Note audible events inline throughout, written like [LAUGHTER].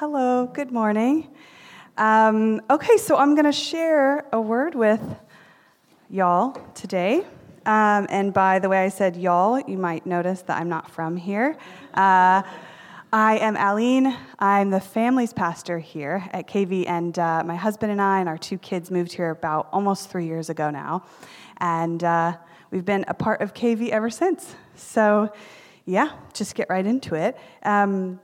Hello, good morning. Um, okay, so I'm going to share a word with y'all today. Um, and by the way I said y'all, you might notice that I'm not from here. Uh, I am Aline. I'm the family's pastor here at KV, and uh, my husband and I and our two kids moved here about almost three years ago now. And uh, we've been a part of KV ever since. So, yeah, just get right into it. Um,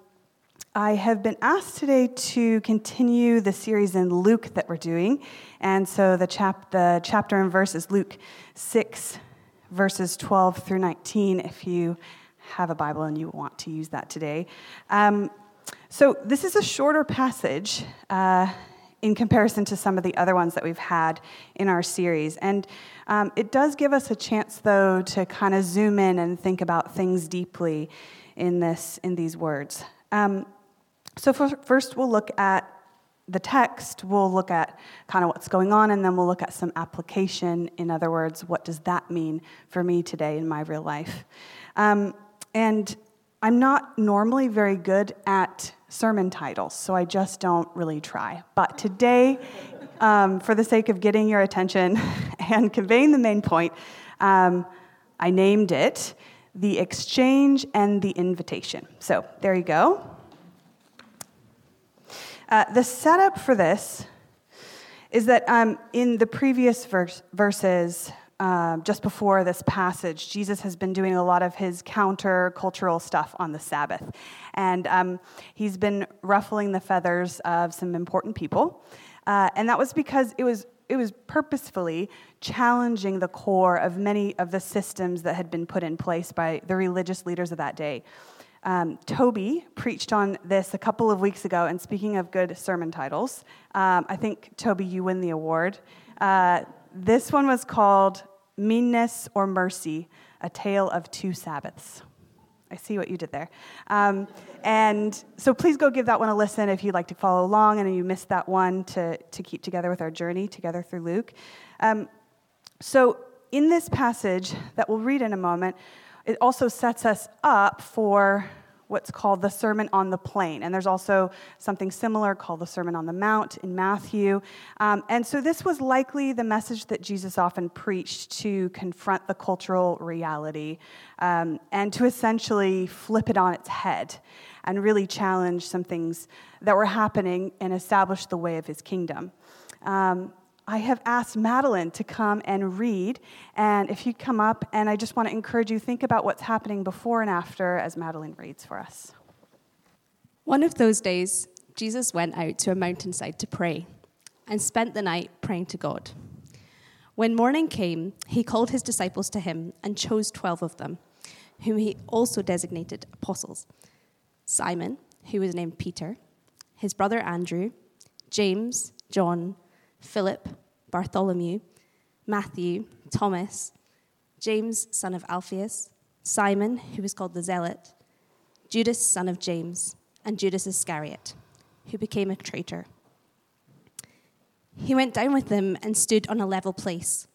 I have been asked today to continue the series in Luke that we're doing. And so the, chap- the chapter and verse is Luke 6, verses 12 through 19, if you have a Bible and you want to use that today. Um, so this is a shorter passage uh, in comparison to some of the other ones that we've had in our series. And um, it does give us a chance, though, to kind of zoom in and think about things deeply in, this, in these words. Um, so, first, we'll look at the text, we'll look at kind of what's going on, and then we'll look at some application. In other words, what does that mean for me today in my real life? Um, and I'm not normally very good at sermon titles, so I just don't really try. But today, um, for the sake of getting your attention [LAUGHS] and conveying the main point, um, I named it The Exchange and the Invitation. So there you go. Uh, the setup for this is that um, in the previous verse, verses, uh, just before this passage, Jesus has been doing a lot of his counter-cultural stuff on the Sabbath. And um, he's been ruffling the feathers of some important people. Uh, and that was because it was, it was purposefully challenging the core of many of the systems that had been put in place by the religious leaders of that day. Um, Toby preached on this a couple of weeks ago, and speaking of good sermon titles, um, I think, Toby, you win the award. Uh, this one was called Meanness or Mercy A Tale of Two Sabbaths. I see what you did there. Um, and so please go give that one a listen if you'd like to follow along and you missed that one to, to keep together with our journey together through Luke. Um, so, in this passage that we'll read in a moment, it also sets us up for what's called the Sermon on the Plain. And there's also something similar called the Sermon on the Mount in Matthew. Um, and so this was likely the message that Jesus often preached to confront the cultural reality um, and to essentially flip it on its head and really challenge some things that were happening and establish the way of his kingdom. Um, I have asked Madeline to come and read. And if you'd come up, and I just want to encourage you, think about what's happening before and after as Madeline reads for us. One of those days, Jesus went out to a mountainside to pray and spent the night praying to God. When morning came, he called his disciples to him and chose 12 of them, whom he also designated apostles Simon, who was named Peter, his brother Andrew, James, John, Philip, Bartholomew, Matthew, Thomas, James, son of Alphaeus, Simon, who was called the Zealot, Judas, son of James, and Judas Iscariot, who became a traitor. He went down with them and stood on a level place.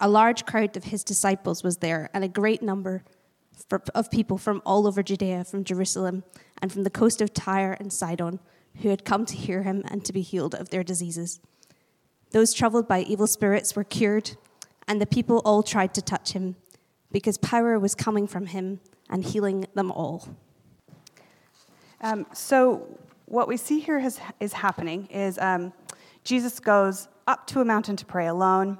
A large crowd of his disciples was there, and a great number of people from all over Judea, from Jerusalem, and from the coast of Tyre and Sidon, who had come to hear him and to be healed of their diseases. Those troubled by evil spirits were cured, and the people all tried to touch him, because power was coming from him and healing them all. Um, so, what we see here is, is happening is um, Jesus goes up to a mountain to pray alone,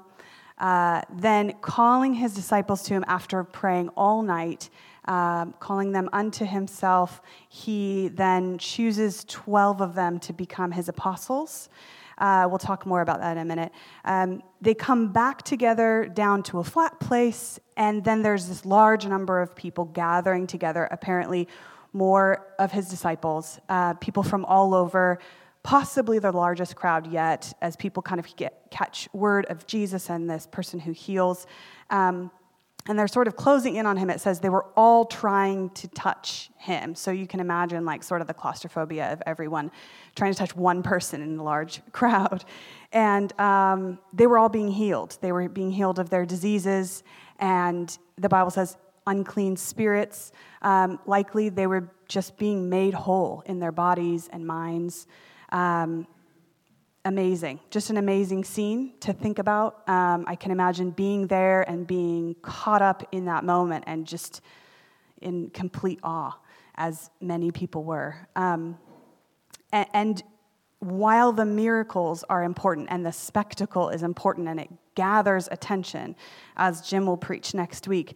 uh, then calling his disciples to him after praying all night. Um, calling them unto himself, he then chooses 12 of them to become his apostles. Uh, we'll talk more about that in a minute. Um, they come back together down to a flat place, and then there's this large number of people gathering together, apparently, more of his disciples, uh, people from all over, possibly the largest crowd yet, as people kind of get, catch word of Jesus and this person who heals. Um, and they're sort of closing in on him. It says they were all trying to touch him. So you can imagine, like, sort of the claustrophobia of everyone trying to touch one person in a large [LAUGHS] crowd. And um, they were all being healed. They were being healed of their diseases. And the Bible says unclean spirits. Um, likely they were just being made whole in their bodies and minds. Um, amazing, just an amazing scene to think about. Um, I can imagine being there and being caught up in that moment and just in complete awe, as many people were. Um, and, and while the miracles are important and the spectacle is important and it gathers attention, as Jim will preach next week,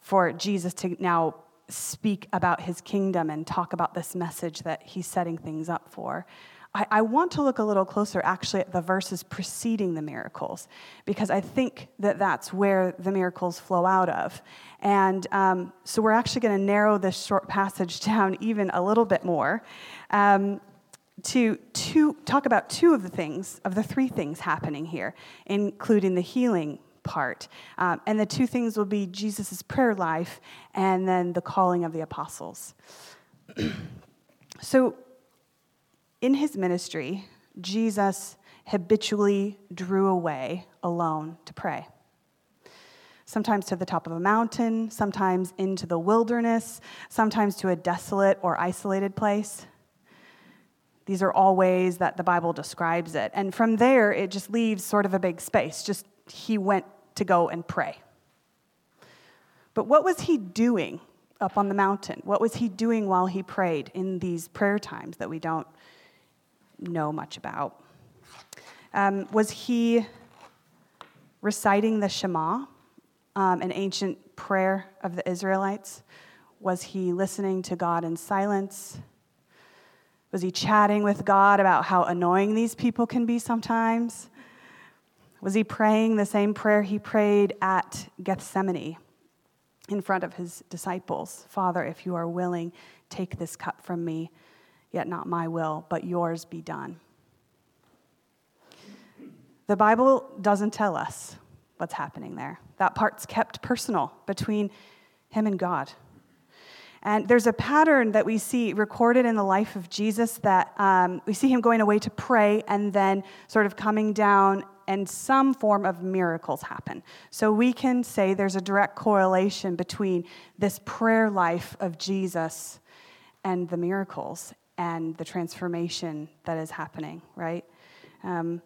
for Jesus to now speak about his kingdom and talk about this message that he's setting things up for. I, I, want to look a little closer actually at the verses preceding the miracles, because I think that that's where the miracles flow out of. And um, so we're actually going to narrow this short passage [LAUGHS] down even a little bit more. Um, to talk about two of the things, of the three things happening here, including the healing part. Um, and the two things will be Jesus' prayer life and then the calling of the apostles. [CLEARS THROAT] so, in his ministry, Jesus habitually drew away alone to pray. Sometimes to the top of a mountain, sometimes into the wilderness, sometimes to a desolate or isolated place. These are all ways that the Bible describes it. And from there, it just leaves sort of a big space. Just he went to go and pray. But what was he doing up on the mountain? What was he doing while he prayed in these prayer times that we don't know much about? Um, was he reciting the Shema, um, an ancient prayer of the Israelites? Was he listening to God in silence? Was he chatting with God about how annoying these people can be sometimes? Was he praying the same prayer he prayed at Gethsemane in front of his disciples? Father, if you are willing, take this cup from me, yet not my will, but yours be done. The Bible doesn't tell us what's happening there. That part's kept personal between him and God. And there's a pattern that we see recorded in the life of Jesus that um, we see him going away to pray and then sort of coming down and some form of miracles happen. So we can say there's a direct correlation between this prayer life of Jesus and the miracles and the transformation that is happening, right? Um,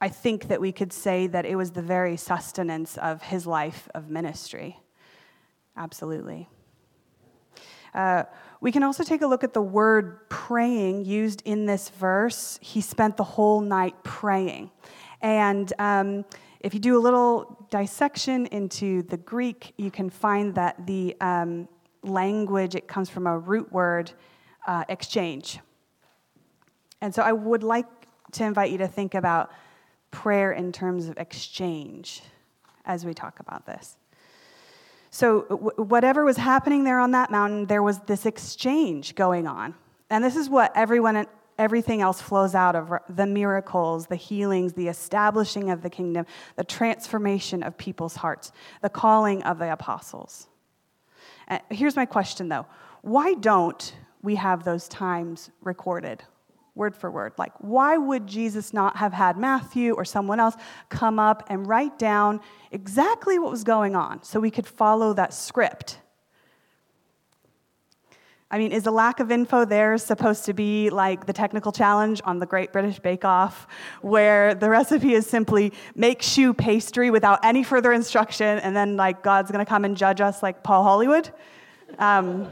I think that we could say that it was the very sustenance of his life of ministry. Absolutely. Uh, we can also take a look at the word praying used in this verse. He spent the whole night praying. And um, if you do a little dissection into the Greek, you can find that the um, language, it comes from a root word, uh, exchange. And so I would like to invite you to think about prayer in terms of exchange as we talk about this. So, w- whatever was happening there on that mountain, there was this exchange going on. And this is what everyone, everything else flows out of the miracles, the healings, the establishing of the kingdom, the transformation of people's hearts, the calling of the apostles. And here's my question though why don't we have those times recorded? word for word. Like, why would Jesus not have had Matthew or someone else come up and write down exactly what was going on so we could follow that script? I mean, is the lack of info there supposed to be like the technical challenge on the Great British Bake Off, where the recipe is simply make choux pastry without any further instruction, and then like God's gonna come and judge us like Paul Hollywood? Um,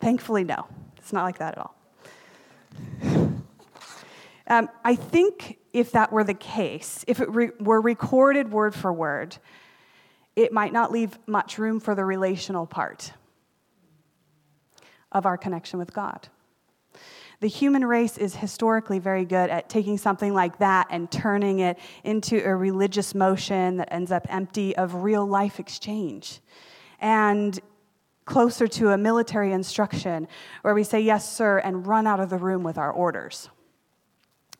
thankfully, no. It's not like that at all. Um, I think if that were the case, if it re- were recorded word for word, it might not leave much room for the relational part of our connection with God. The human race is historically very good at taking something like that and turning it into a religious motion that ends up empty of real life exchange. And closer to a military instruction where we say, Yes, sir, and run out of the room with our orders.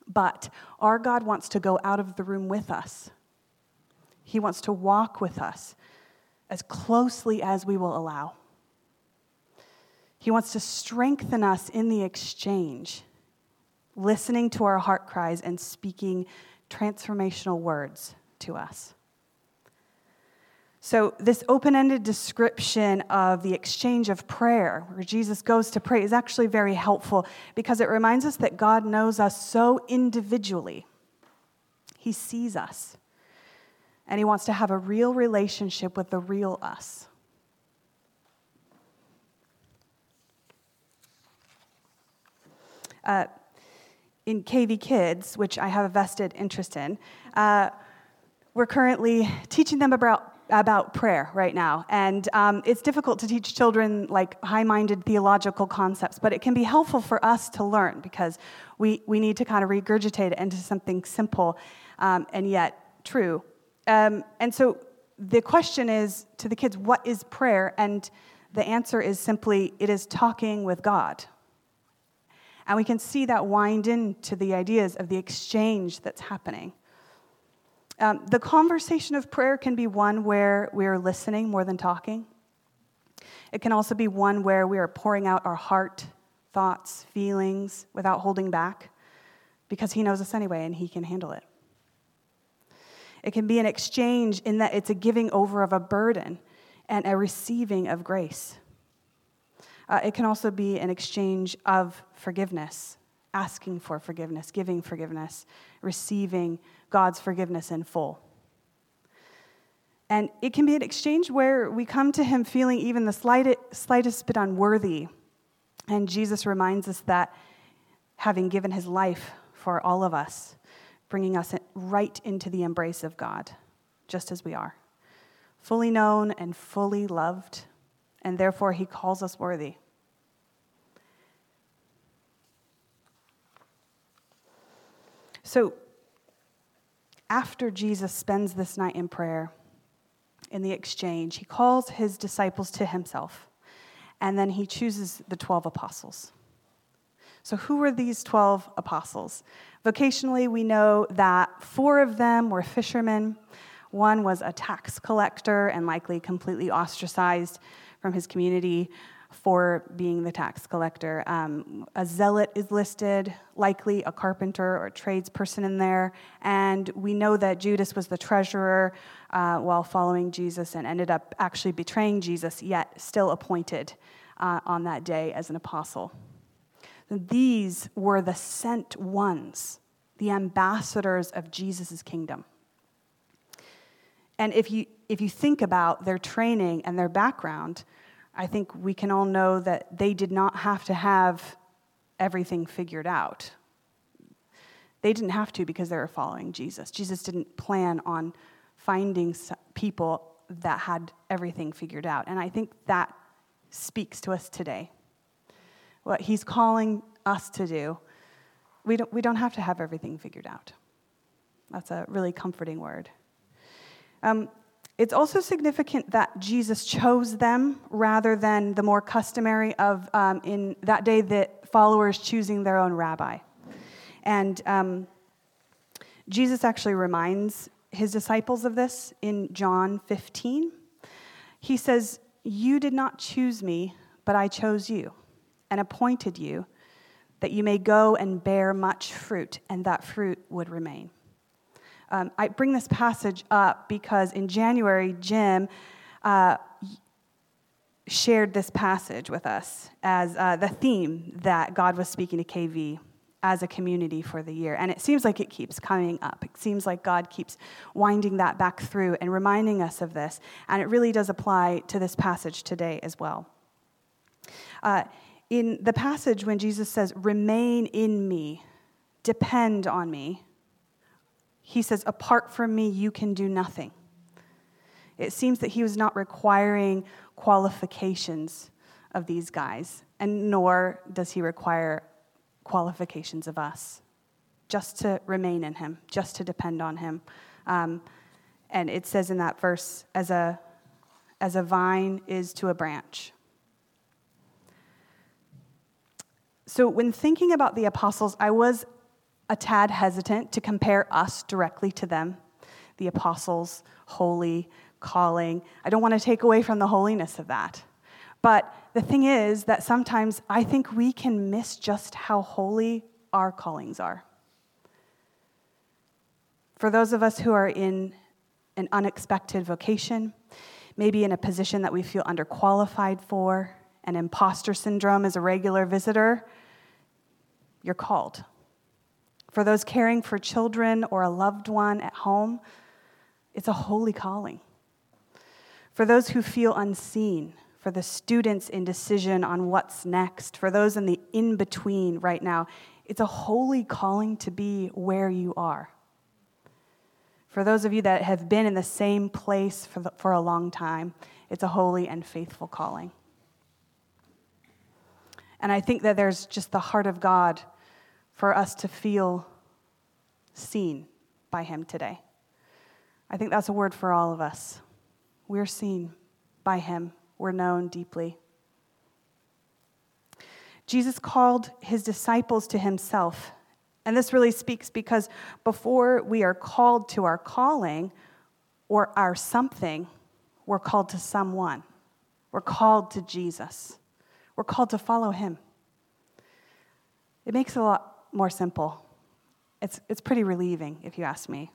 But our God wants to go out of the room with us. He wants to walk with us as closely as we will allow. He wants to strengthen us in the exchange, listening to our heart cries and speaking transformational words to us. So, this open ended description of the exchange of prayer, where Jesus goes to pray, is actually very helpful because it reminds us that God knows us so individually. He sees us, and He wants to have a real relationship with the real us. Uh, in KV Kids, which I have a vested interest in, uh, we're currently teaching them about about prayer right now. And um, it's difficult to teach children like high minded theological concepts, but it can be helpful for us to learn because we, we need to kind of regurgitate it into something simple um, and yet true. Um, and so the question is to the kids, what is prayer? And the answer is simply, it is talking with God. And we can see that wind into the ideas of the exchange that's happening. Um, the conversation of prayer can be one where we are listening more than talking. It can also be one where we are pouring out our heart, thoughts, feelings without holding back because He knows us anyway and He can handle it. It can be an exchange in that it's a giving over of a burden and a receiving of grace. Uh, it can also be an exchange of forgiveness, asking for forgiveness, giving forgiveness, receiving God's forgiveness in full. And it can be an exchange where we come to Him feeling even the slightest, slightest bit unworthy. And Jesus reminds us that having given His life for all of us, bringing us right into the embrace of God, just as we are, fully known and fully loved, and therefore He calls us worthy. So, after Jesus spends this night in prayer, in the exchange, he calls his disciples to himself, and then he chooses the 12 apostles. So, who were these 12 apostles? Vocationally, we know that four of them were fishermen. One was a tax collector and likely completely ostracized from his community for being the tax collector. Um, a zealot is listed, likely a carpenter or a tradesperson in there. And we know that Judas was the treasurer uh, while following Jesus and ended up actually betraying Jesus, yet still appointed uh, on that day as an apostle. These were the sent ones, the ambassadors of Jesus' kingdom. And if you, if you think about their training and their background, I think we can all know that they did not have to have everything figured out. They didn't have to because they were following Jesus. Jesus didn't plan on finding people that had everything figured out. And I think that speaks to us today. What he's calling us to do, we don't, we don't have to have everything figured out. That's a really comforting word. Um, it's also significant that Jesus chose them rather than the more customary of um, in that day that followers choosing their own rabbi. And um, Jesus actually reminds his disciples of this in John 15. He says, You did not choose me, but I chose you and appointed you that you may go and bear much fruit, and that fruit would remain. Um, I bring this passage up because in January, Jim uh, shared this passage with us as uh, the theme that God was speaking to KV as a community for the year. And it seems like it keeps coming up. It seems like God keeps winding that back through and reminding us of this. And it really does apply to this passage today as well. Uh, in the passage, when Jesus says, Remain in me, depend on me, he says, Apart from me, you can do nothing. It seems that he was not requiring qualifications of these guys, and nor does he require qualifications of us. Just to remain in him, just to depend on him. Um, and it says in that verse, as a, as a vine is to a branch. So, when thinking about the apostles, I was a tad hesitant to compare us directly to them, the apostles, holy, calling. I don't want to take away from the holiness of that. But the thing is that sometimes I think we can miss just how holy our callings are. For those of us who are in an unexpected vocation, maybe in a position that we feel underqualified for, an imposter syndrome as a regular visitor, you're called. For those caring for children or a loved one at home, it's a holy calling. For those who feel unseen, for the students in decision on what's next, for those in the in between right now, it's a holy calling to be where you are. For those of you that have been in the same place for, the, for a long time, it's a holy and faithful calling. And I think that there's just the heart of God for us to feel seen by Him today. I think that's a word for all of us. We're seen by Him, we're known deeply. Jesus called His disciples to Himself. And this really speaks because before we are called to our calling or our something, we're called to someone. We're called to Jesus. We're called to follow him. It makes a a more simple. It's, it's pretty relieving, if you ask me.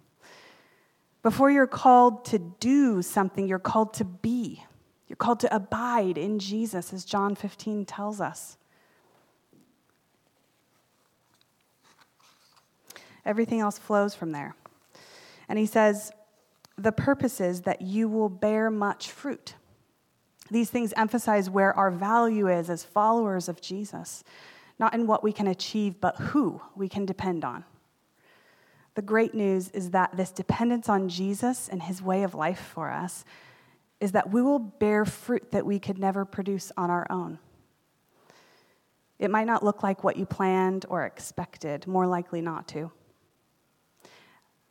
Before you're called to do something, you're called to be. You're called to abide in Jesus, as John 15 tells us. Everything else flows from there. And he says, the purpose is that you will bear much fruit. These things emphasize where our value is as followers of Jesus, not in what we can achieve, but who we can depend on. The great news is that this dependence on Jesus and his way of life for us is that we will bear fruit that we could never produce on our own. It might not look like what you planned or expected, more likely not to.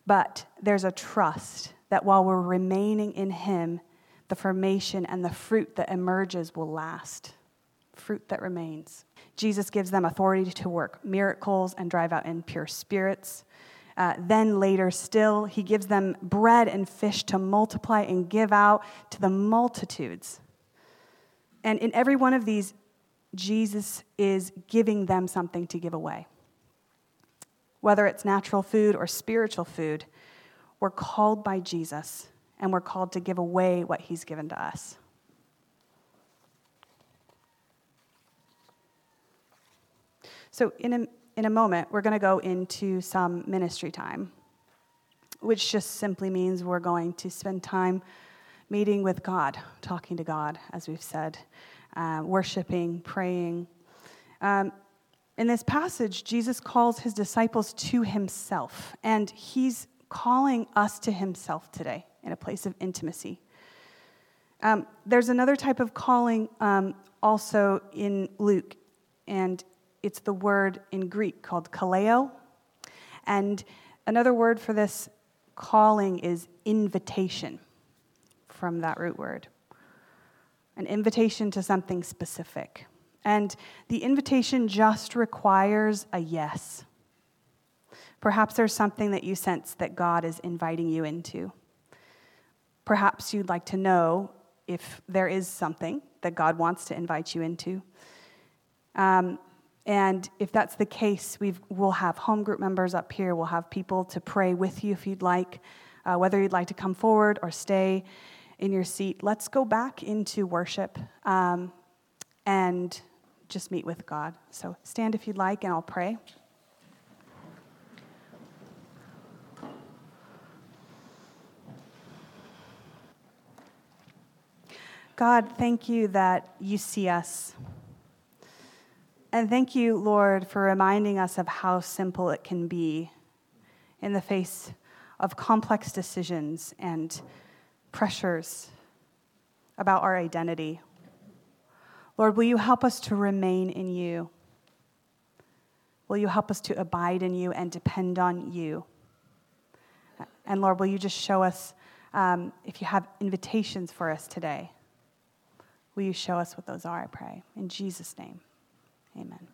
But there's a trust that while we're remaining in him, the formation and the fruit that emerges will last. Fruit that remains. Jesus gives them authority to work miracles and drive out impure spirits. Uh, then later, still, he gives them bread and fish to multiply and give out to the multitudes. And in every one of these, Jesus is giving them something to give away. Whether it's natural food or spiritual food, we're called by Jesus and we're called to give away what he's given to us. So, in a, in a moment, we're going to go into some ministry time, which just simply means we're going to spend time meeting with God, talking to God, as we've said, uh, worshiping, praying. Um, in this passage, Jesus calls his disciples to himself, and he's calling us to himself today in a place of intimacy. Um, there's another type of calling um, also in Luke, and it's the word in Greek called kaleo. And another word for this calling is invitation from that root word. An invitation to something specific. And the invitation just requires a yes. Perhaps there's something that you sense that God is inviting you into. Perhaps you'd like to know if there is something that God wants to invite you into. Um, and if that's the case, we will have home group members up here. We'll have people to pray with you if you'd like, uh, whether you'd like to come forward or stay in your seat. Let's go back into worship um, and just meet with God. So stand if you'd like, and I'll pray. God, thank you that you see us. And thank you, Lord, for reminding us of how simple it can be in the face of complex decisions and pressures about our identity. Lord, will you help us to remain in you? Will you help us to abide in you and depend on you? And Lord, will you just show us um, if you have invitations for us today? Will you show us what those are, I pray? In Jesus' name, amen.